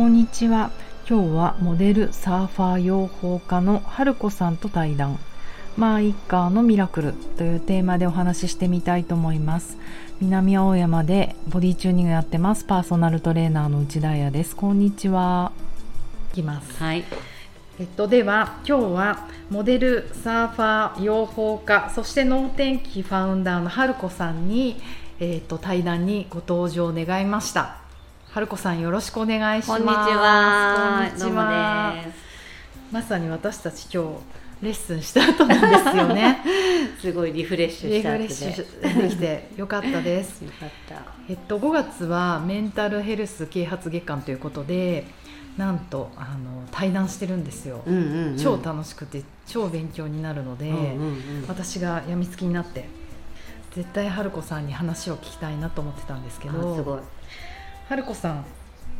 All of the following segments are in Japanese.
こんにちは。今日はモデルサーファー養蜂家の春子さんと対談。マーイッカーのミラクルというテーマでお話ししてみたいと思います。南青山でボディチューニングやってます。パーソナルトレーナーの内田彩です。こんにちは。いきます。はい。えっと、では今日はモデルサーファー養蜂家そして能天気ファウンダーの春子さんに、えっと、対談にご登場願いました春子さんよろしくお願いします。こんにちは。こんにちは。まさに私たち今日レッスンした後なんですよね。すごいリフレッシュリフレッシュできてよかったです。よかった。えっと、5月はメンタルヘルス啓発月間ということでなんとあの対談してるんですよ、うんうん、うん、超楽しくて超勉強になるので、うんうんうん。私がやみつきになって絶対春子さんに話を聞きたいなと思ってたんですけあすどごい春子さん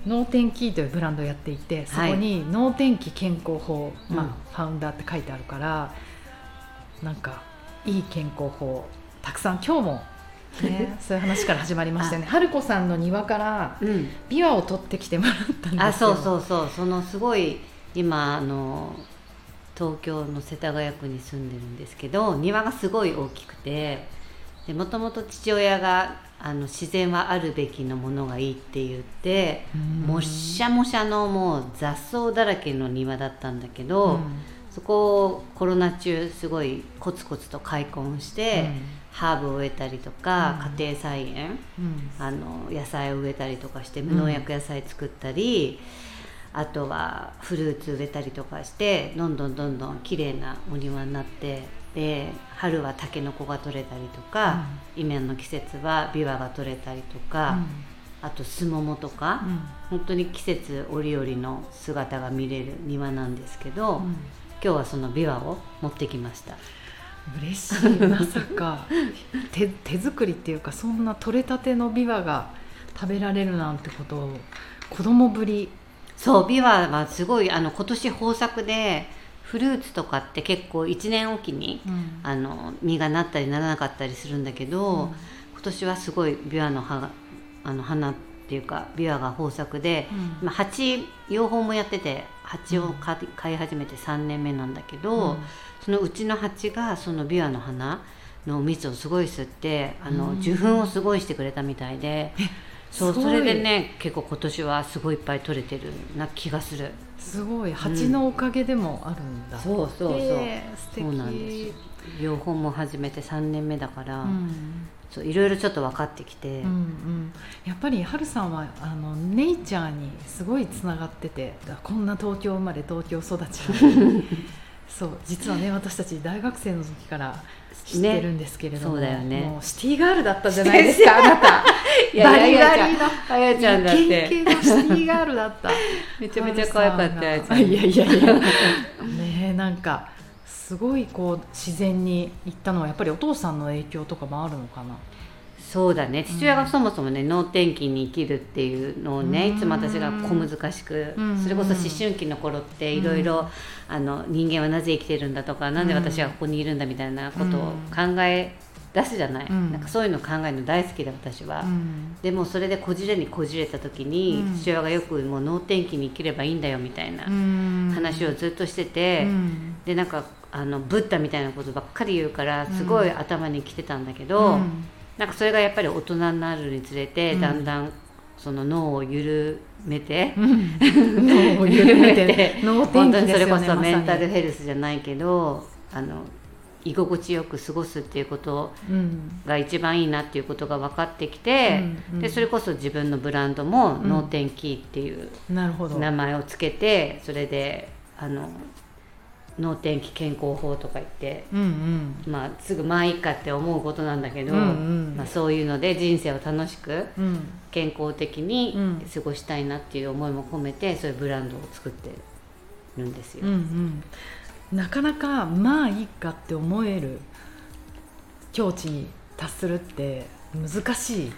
脳天気というブランドをやっていてそこはいに脳天気健康法、まあうんファウンダーって書いてあるからなんかいい健康法たくさん今日も、ね、そういう話から始まりましたよね春子さんの庭からうん。ビワを取ってきてもらったんですよ。あそうそうそう。そのすごい今あの東京の世田谷区に住んでるんですけど庭がすごい大きくてもともと父親があの自然はあるべきのものがいいって言ってうん。もっしゃもしゃのもう雑草だらけの庭だったんだけど、うん。そこをコロナ中すごいコツコツと開墾して、ハーブを植えたりとか、うん。家庭菜園うん。あの野菜を植えたりとかして無農薬野菜作ったり、あとはフルーツ植えたりとかしてどんどんどんどん綺麗なお庭になってで春はタケノコが取れたりとか、今の季節はビワが取れたりとか、あとスモモとか、うん。本当に季節折々の姿が見れる庭なんですけど、うん。今日はそのビワを持ってきました。嬉しいまさか。手手作りっていうかそんな取れたてのビワが食べられるなんてことを子供ぶり。そうビワはすごいあの今年豊作でフルーツとかって結構1年おきにうん。あの実がなったりならなかったりするんだけど、うん。今年はすごいビワの葉があの花っていうかビワが豊作で、うん。今蜂養蜂もやってて蜂を飼い始めて3年目なんだけど、うん。そのうちの蜂がそのビワの花の蜜をすごい吸ってあの、うん。受粉をすごいしてくれたみたいでそうそれでね結構今年はすごいいっぱい取れてるな気がする。すごい。蜂のおかげでもあるんだ、そうそうそう、へーそうなんです養蜂も始めて3年目だから、うん。そういろいろちょっと分かってきて、うんうん、やっぱり春さんはあのネイチャーにすごいつながっててこんな東京生まれ東京育ち そう実はね私たち大学生の時から知ってるんですけれども、ねそうだよね。もうシティガールだったじゃないですか あなた。いやバリバリの。あやちゃんだっイてシティガールだった。めちゃめちゃ可愛かったやつ。あいやいやいや。ねえなんかすごいこう自然に行ったのはやっぱりお父さんの影響とかもあるのかなそうだね。父親がそもそもね能天気に生きるっていうのをねうん。いつも私が小難しくうん。それこそ思春期の頃っていろいろあの人間はなぜ生きてるんだとかなんで私はここにいるんだみたいなことを考え出すじゃない、うん。なんかそういうの考えるの大好きで私は、うん。でもそれでこじれにこじれた時に、うん。父親がよくもう能天気に生きればいいんだよみたいなうん。話をずっとしてて、うん。でなんかあのブッダみたいなことばっかり言うからすごい頭にきてたんだけど、うんなんかそれがやっぱり大人になるにつれて、うん。だんだんその脳を緩めて、うん脳を緩めて。脳天本当にそれこそメンタルヘルスじゃないけどあの居心地よく過ごすっていうことが一番いいなっていうことが分かってきて、うんうん。でそれこそ自分のブランドもうん脳天気っていう名前をつけてそれであの脳天気健康法とか言ってうんまあ、すぐまあいいかって思うことなんだけど、うんうん。まあ、そういうので人生を楽しくうんうん。健康的にうん。過ごしたいなっていう思いも込めてそういうブランドを作ってるんですよ。うんうん。なかなかまあいいかって思える境地に達するって難しい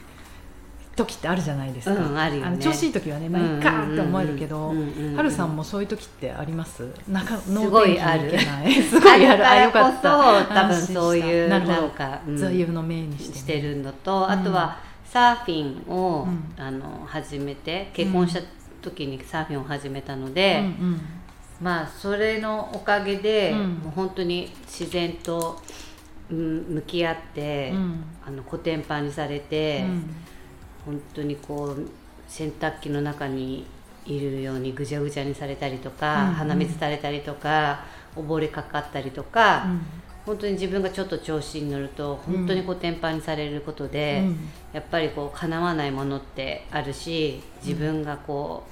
時ってあるじゃないですか、うんあるよね。の調子いい時はねまあいいかって思えるけどうんうんさんもそういう時ってあります？なんかすごいある。すごいある。あよかった。多分そういうなんかうん。座右の銘にしてしてるのと、うん。あとはサーフィンを、うん。あの始めて結婚した時にサーフィンを始めたので、うんうん。まあそれのおかげで、うん。もう本当に自然と、うん、向き合って、うん。あのコテンパンにされて、本当にこう洗濯機の中にいるようにぐちゃぐちゃにされたりとか、うんうん。鼻水垂れたりとか溺れかかったりとか、うん。本当に自分がちょっと調子に乗ると本当にコテンパンにされることで、うん。やっぱりこう叶わないものってあるし自分がこ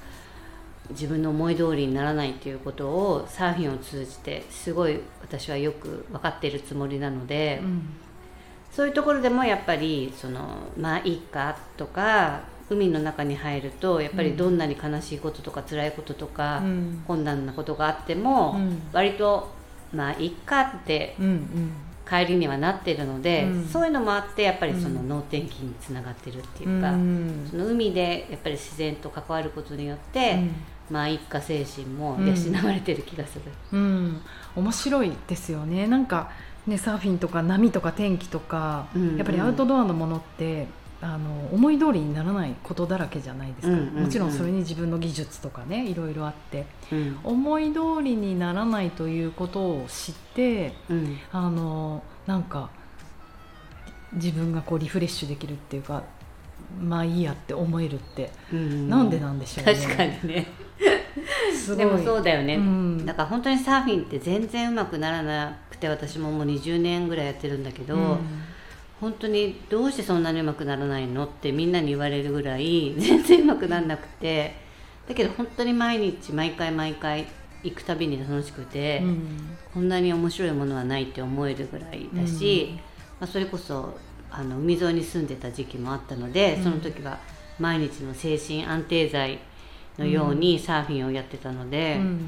う自分の思い通りにならないっていうことをサーフィンを通じてすごい私はよく分かっているつもりなので、うんそういうところでもやっぱりそのまあいいかとか海の中に入るとやっぱりどんなに悲しいこととか辛いこととか、うん。困難なことがあっても、うん。割とまあいいかって帰りにはなってるので、うん。そういうのもあってやっぱりそのうん能天気につながってるっていうか、うん。その海でやっぱり自然と関わることによって、まあ一家精神も養われてる気がする。うん、面白いですよね。なんかねサーフィンとか波とか天気とか、うんやっぱりアウトドアのものってあの思い通りにならないことだらけじゃないですか、うんうんうん。もちろんそれに自分の技術とかねいろいろあって。うん。思い通りにならないということを知ってうん。あのなんか自分がこうリフレッシュできるっていうかまあいいやって思えるって、うん。なんでなんでしょうね。確かにねすごい。でもそうだよね、うん。だから本当にサーフィンって全然うまくならなくて私ももう20年ぐらいやってるんだけど、うん。本当にどうしてそんなにうまくならないのってみんなに言われるぐらい 全然うまくならなくて。だけど本当に毎日毎回毎回行くたびに楽しくて、うん。こんなに面白いものはないって思えるぐらいだし、まあ、それこそあの海沿いに住んでた時期もあったので、うん。その時は毎日の精神安定剤のようにサーフィンをやってたので、うん。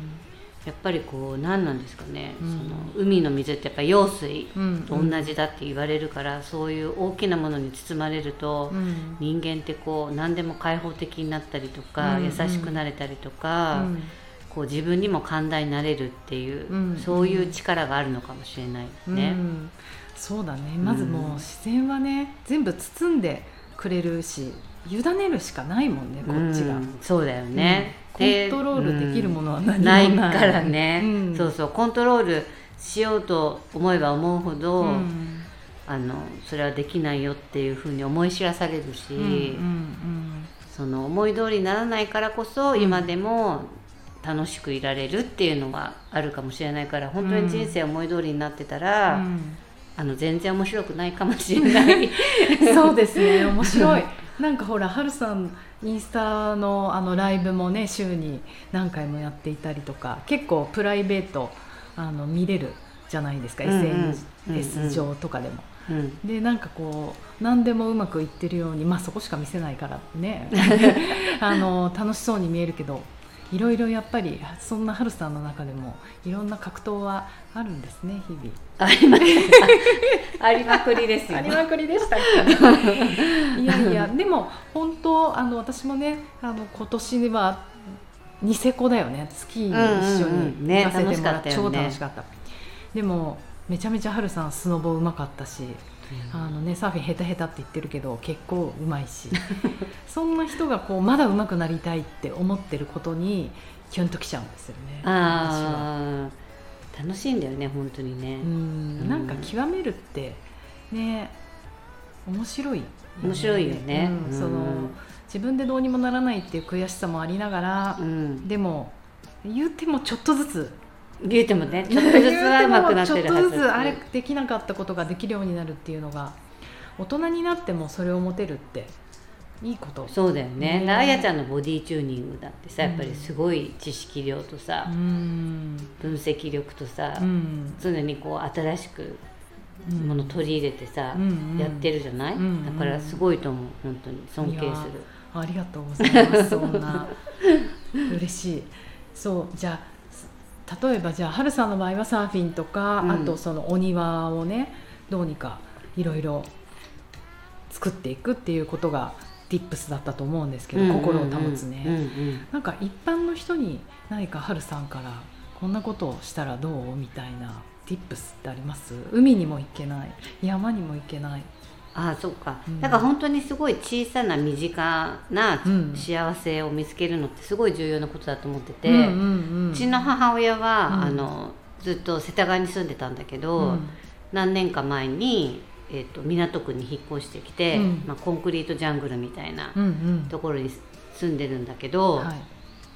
やっぱりこう何なんですかね、うん。その海の水ってやっぱ用水うん。と同じだって言われるから、そういう大きなものに包まれると、うん。人間ってこう何でも開放的になったりとか、うん。優しくなれたりとか、うん。こう自分にも寛大になれるっていう、うん。そういう力があるのかもしれないね。うん。そうだね。まずもう自然はね全部包んでくれるし委ねるしかないもんねこっちが、うんそうだよね、うん。コントロールできるものは何もうんない。ないからね、うん。そうそう。コントロールしようと思えば思うほど、うん。あのそれはできないよっていうふうに思い知らされるし、うんうんその思い通りにならないからこそ今でも楽しくいられるっていうのはあるかもしれないから本当に人生思い通りになってたら、うん。あの全然面白くないかもしれない。う んそうですね。面白い なんかほらはるさんインスタのあのライブもね週に何回もやっていたりとか結構プライベートあの見れるじゃないですか、うんうん SNS 上とかでも。うん。でなんかこう何でもうまくいってるようにまあそこしか見せないからね。あの楽しそうに見えるけどいろいろやっぱりそんなハルさんの中でもいろんな格闘はあるんですね日々。ありまありまくりですよ。ありまくりでした。いやいやでも本当あの私もねあの今年はニセコだよね。スキーに一緒に行かせてもらって、超楽しかったよね。楽しかった。でもめちゃめちゃハルさんスノボうまかったしあのねサーフィン下手下手って言ってるけど結構うまいし。そんな人がこうまだ上手くなりたいって思ってることにキュンときちゃうんですよね私は。ああ楽しいんだよね本当にね。うん。なんか極めるってね面白い面白いよね。うん。うん。その自分でどうにもならないっていう悔しさもありながらう、ん、でも言ってもちょっとずつ言うてもねちょっとずつは上手くなってるはずちょっとずつあれできなかったことができるようになるっていうのが大人になってもそれを持てるっていいこと。そうだよね。ね。であやちゃんのボディチューニングだってさやっぱりすごい知識量とさ、うん。分析力とさ、うん。常にこう新しくうん。もの取り入れてさ、うんうん。やってるじゃない、うんうん。だからすごいと思う。本当に尊敬する。ありがとうございます。そんな。嬉しい。そうじゃあ例えばじゃあはるさんの場合はサーフィンとか、うん。あとそのお庭をねどうにかいろいろ作っていくっていうことが Tips だったと思うんですけど、心を保つね、うんうん。なんか一般の人に何かはるさんからこんなことをしたらどう？みたいな Tips ってあります？海にも行けない。山にも行けないああそうか、うん。だから本当にすごい小さな身近なうん。幸せを見つけるのってすごい重要なことだと思ってて、うちの母親は、うん。あのずっと世田谷に住んでたんだけど、うん。何年か前に、えー、と港区に引っ越してきて、うん。まあ、コンクリートジャングルみたいなところに住んでるんだけど、はい。や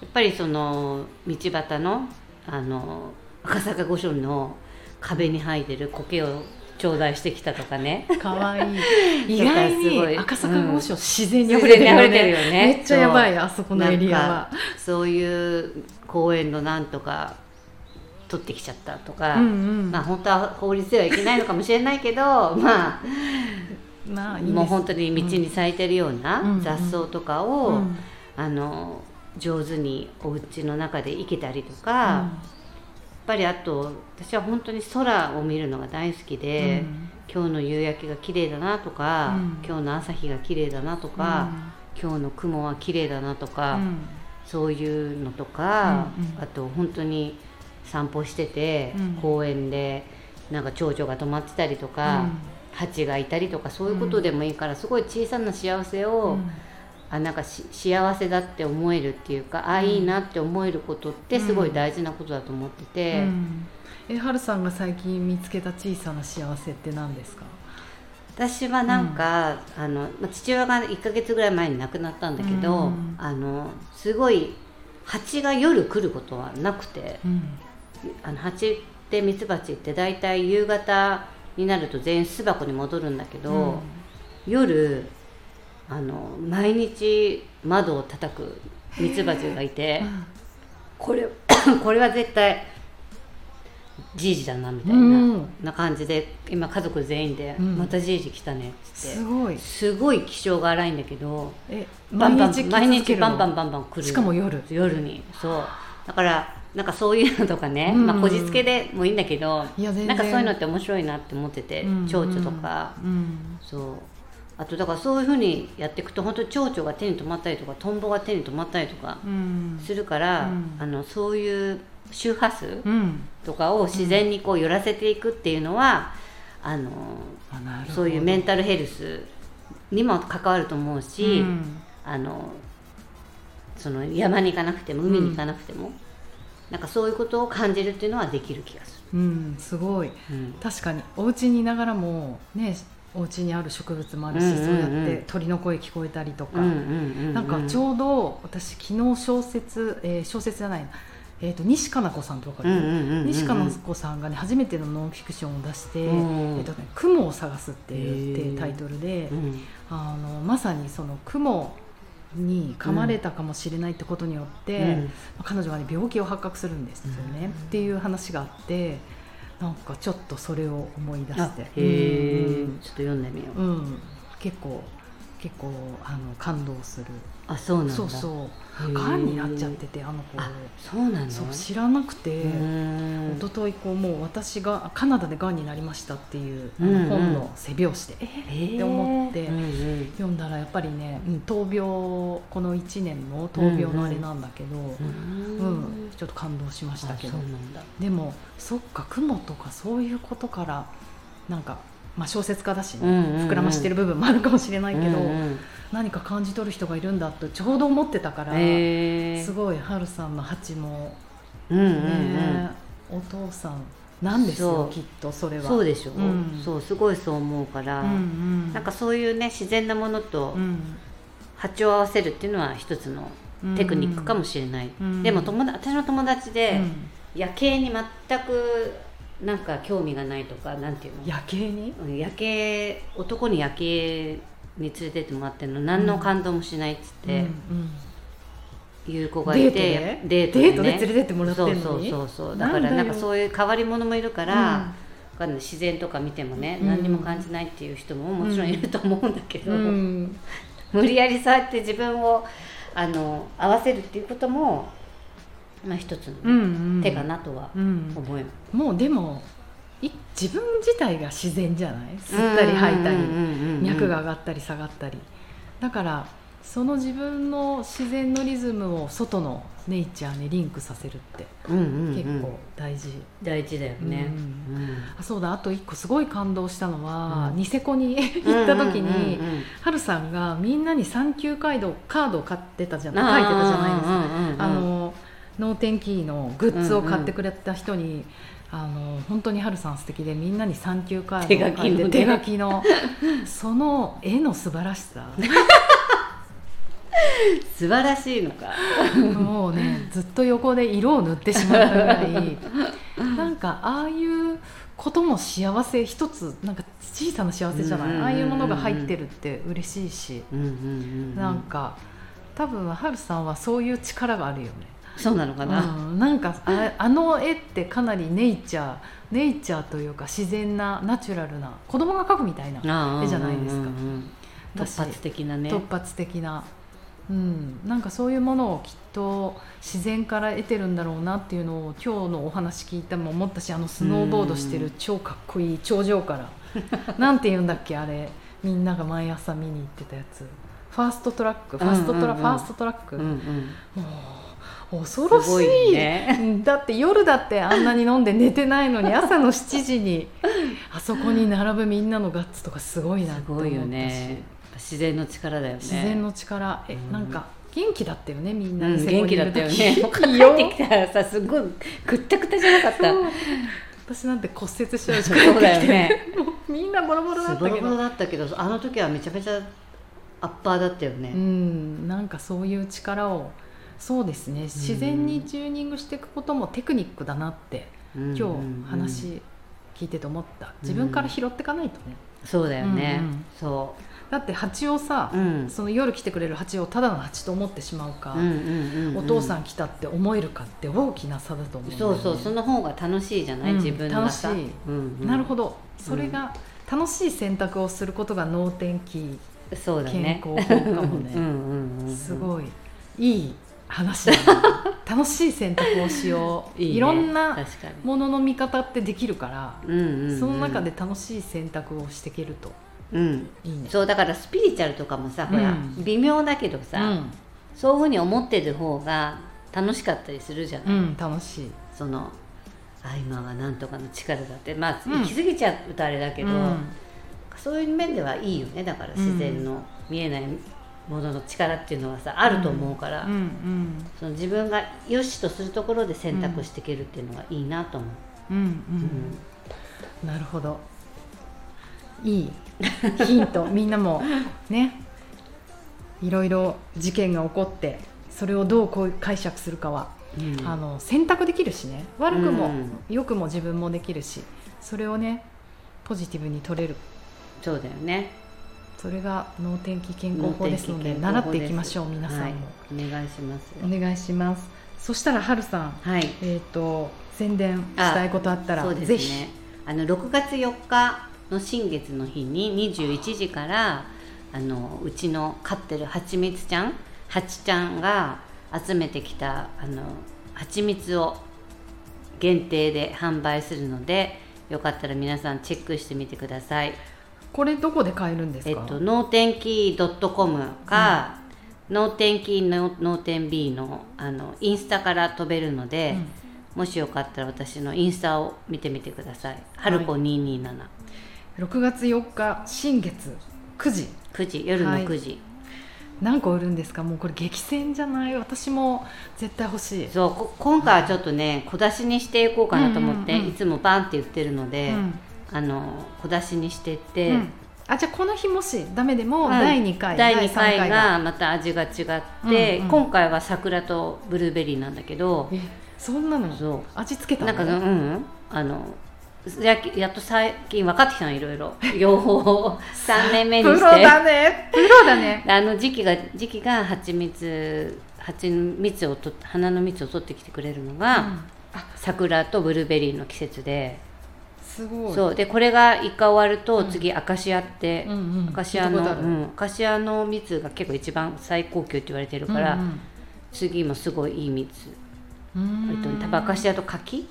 っぱりその道端のあの赤坂御所の壁に生えてる苔を頂戴してきたとかね。かわい。い意外すごい。に赤坂御所、自然に自溢れてるよ然に溢れてるよね。ねめっちゃやばいあそこのエリアはそういう公園のなんとか取ってきちゃったとか、うんうん。まあ本当は法律ではいけないのかもしれないけど まあまあいいもう本当に道に咲いてるようなうん。雑草とかを、うん。あの上手にお家の中で生けたりとか、ぱりあと私は本当に空を見るのが大好きで、今日の夕焼けが綺麗だなとか、うん。今日の朝日が綺麗だなとか、今日の雲は綺麗だなとか、うん。そういうのとか、うんうん。あと本当に散歩してて、うん。公園でなんか蝶々が止まってたりとか、蜂がいたりとかそういうことでもいいから、すごい小さな幸せを、うんあなんかし幸せだって思えるっていうか、あいいなって思えることってすごい大事なことだと思ってて、うん。えはるさんが最近見つけた小さな幸せって何ですか？私はなんか、あのまあ父親が1ヶ月ぐらい前に亡くなったんだけど、うん。あのすごい蜂が夜来ることはなくて。うん。あの蜂ってミツバチって大体夕方になると全員巣箱に戻るんだけど、夜あの毎日窓を叩くミツバチがいてこれ これは絶対じいじだなみたいな,、うん。な感じで今家族全員で「うん。またじいじ来たね」っつって。すごい。すごい気性が荒いんだけどえバンバン来毎日バンバンバンバン来るしかも夜。夜にそう。だからなんかそういうのとかね、うん。まあこじつけでもいいんだけどなんかそういうのって面白いなって思ってて、うん。蝶々とか、うん。そうあとだからそういうふうにやっていくと本当に蝶々が手に止まったりとかトンボが手に止まったりとかうん。するから、うん。あのそういう周波数うん。とかを自然にこう寄らせていくっていうのは、あのあなるほど。そういうメンタルヘルスにも関わると思うし、うん。あのその山に行かなくても海に行かなくても、なんかそういうことを感じるっていうのはできる気がすうんすごい。る。うん。確かにお家にいながらもねお家にある植物もあるし、うんうんうん。そうやって鳥の声聞こえたりとか、うんうんうんうん。なんかちょうど私昨日小説、えー小説じゃないな、えー、と西加奈子さんとかん西加奈子さんがね初めてのノンフィクションを出して「えうん。ーとね、雲を探す」っていうタイトルで、うん。あのまさにその雲に噛まれたかもしれないってことによって、うん。彼女が、ね、病気を発覚するんですよね、うん。っていう話があってなんかちょっとそれを思い出あして。へえ、うんちょっと読んでみよう。うん。結構結構あの感動するあそうなんだ。そうそう。がんになっちゃっててあの子。あそうなの？そう知らなくて、うん一昨日こうもう私がカナダでがんになりましたっていう、あうんうん。の本の背表紙で、え？ー。って思って、うんうん。読んだらやっぱりね、うん闘病この1年の闘病のあれなんだけど、ううんんちょっと感動しましたけど。でもそっか雲とかそういうことからなんか、まあ、小説家だし、膨らましてる部分もあるかもしれないけど、うんうん何か感じ取る人がいるんだってちょうど思ってたから、すごいハルさんの蜂も、うんうんうん。ねお父さんなんですよきっとそれは。そうでしょ、う。ん。そうすごいそう思うから、うんうん、なんかそういうね自然なものとうん。波長を合わせるっていうのは一つのテクニックかもしれない、うん。でも友達私の友達で、うん。夜景に全くなんか興味がないとかなんていうの？夜景に？うん夜景男に夜景に連れてってもらってるの。何の感動もしないっつって、うんいう子がいてデートでね。デートで連れてってもらってんのに？そうそうそうそう。だからなんかそういう変わり者もいるから、わかん自然とか見てもね、うん。何にも感じないっていう人ももちろんいると思うんだけど、うん。うん。無理やりそうやって自分をあの合わせるっていうことも、まあ、一つうんうん。の手かなとはうん思います。もうでもい自分自体が自然じゃない？吸ったり吐いたりうんうんうんうん。脈が上がったり下がったり。だからその自分の自然のリズムを外のネイチャーにリンクさせるってうんうんうん。結構大事、大事だよね、うん。うん。あそうだ。あと一個すごい感動したのは、うん。ニセコに 行った時に、うんうんうんうん。ハルさんがみんなにサンキューカードカードを買ってたじゃない書いてたじゃないですか、うんうんうん。あのノーテンキーのグッズを買ってくれた人に、あの本当にハルさん素敵でみんなにサンキューカード手書きのね。手書きの その絵の素晴らしさ。素晴らしいのか。もうねずっと横で色を塗ってしまったぐらい なんかああいうことも幸せ一つなんか小さな幸せじゃない、うんうんうんうん。ああいうものが入ってるって嬉しいし、うんうんうんうん。なんか多分ハルさんはそういう力があるよね、そうなのかな、うん、なんかああの絵ってかなりネイチャーネイチャーというか自然なナチュラルな子供が描くみたいな絵じゃないですかうんうん。うん突発的なね。突発的な、うん、なんかそういうものをきっと自然から得てるんだろうなっていうのを今日のお話聞いても思ったしあのスノーボードしてる超かっこいい頂上から。なんて言うんだっけあれ。みんなが毎朝見に行ってたやつ。ファーストトラックファーストトラ、うんうんうん。ファーストトラック、うんうん。もう恐ろしい。ねうんだって夜だってあんなに飲んで寝てないのに 朝の7時にあそこに並ぶみんなのガッツとかすごいなすって思った。し、ね。自然の力だよね。自然の力。え、うん。なんか元気だったよねみんな、うん、元気だったよね。もう帰ってきたらさすごいぐったぐたじゃなかった。私なんて骨折しちゃうしそうだよね。みんなボロボロだったけど。ボロボロだったけどあの時はめちゃめちゃアッパーだったよね、うんなんかそういう力をそうですね。自然にチューニングしていくこともテクニックだなって、うん。今日話聞いてて思った。自分から拾っていかないとね、そうだよね、うんうん。そだって蜂をさ、う、うん、その夜来てくれる蜂をただの蜂と思ってしまうか、うんうんうんお父さん来たって思えるかって大きな差だと思うね。そうそうその方が楽しいじゃない、うん。自分がさ。楽しい。うんうん。なるほど。それが楽しい選択をすることが脳天気そうだね。健康法かもね。うんうんうんうん。すごい。いい話楽しい選択をしよう。いいね。いろんなものの見方ってできるから、うんうんうん。その中で楽しい選択をしていけると。うん。いいね。そうだからスピリチュアルとかもさ、ほらうん。微妙だけどさ、うん。そういうふうに思ってる方が楽しかったりするじゃない、うん、楽しい。そのあ今はなんとかの力だって。まあ、うん。行き過ぎちゃうとあれだけど、うん。そういう面ではいいよね。だから自然の見えないものの力っていうのはさあると思うから、うんうんその自分が良しとするところで選択していけるっていうのがいいなと思う、うんうん。なるほど。いいヒント。みんなもねいろいろ事件が起こってそれをどうこう解釈するかは、うん。あの選択できるしね。悪くも、うん。良くも自分もできるしそれをねポジティブに取れる。そうだよねそれが脳天気健康法ですので習っていきましょう皆さんも、はい、お願いします。お願いします。そしたらはるさんはい。えっ、と宣伝したいことあったらそうですぜひ。ねあの6月4日の新月の日に21時からあのうちの飼ってるはちみつちゃんはちちゃんが集めてきたあのはちみつを限定で販売するのでよかったら皆さんチェックしてみてください。これどこで買えるんですか、えっと、脳天気 .com か、脳天気の脳天 B のあのインスタから飛べるので、もしよかったら私のインスタを見てみてください。はるこ227、6月4日新月9時。9時夜の9時、何個売るんですか？もうこれ激戦じゃない？私も絶対欲しい、そうこ今回はちょっとね小出しにしていこうかなと思って、うんうんうんいつもバンって言ってるので、うんあの小出しにしてって、うん。あじゃあこの日もしダメでも、うん。第2回第2 3回が。また味が違って、うんうん。今回は桜とブルーベリーなんだけど、えそんなのそう。味付けたの？なんかうんうん。あのややっと最近分かってきたのいろいろ。両方3年目にして。プロだね。プロだね。あの時期が時期が蜂蜜蜂蜜をと花の蜜を取ってきてくれるのが、うん。あ。桜とブルーベリーの季節ですごい。そう。でこれが一回終わると次アカシアって、うんうん。アカシアの、うん、アカシアの蜜が結構一番最高級って言われてるから、うん次もすごいいい蜜。多分アカシアと柿？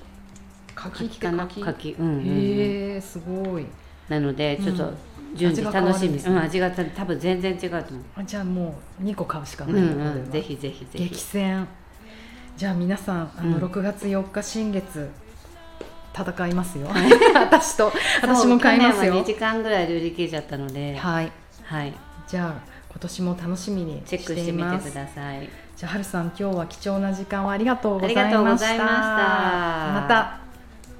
柿柿かな？柿？柿。うんうんうん。へえすごい。なのでちょっと、うん順次楽しみ、うん、味がた多分全然違うと思う。あじゃあもう2個買うしかうなんい。よ、これはうん。ぜひぜひぜ激ひ戦。じゃあ皆さんあの、うん。6月4日新月戦いますよ。私と私も買いますよ。2時間ぐらいで売り切れちゃったので。はい。はい。じゃあ今年も楽しみにチェックしてみてください。じゃあはるさん今日は貴重な時間をありがとうございました。ありがとうございました。また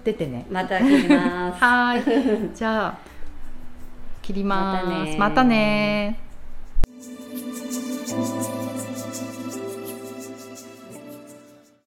出てね。また切ります。はい。じゃあ 切ります。またねまたね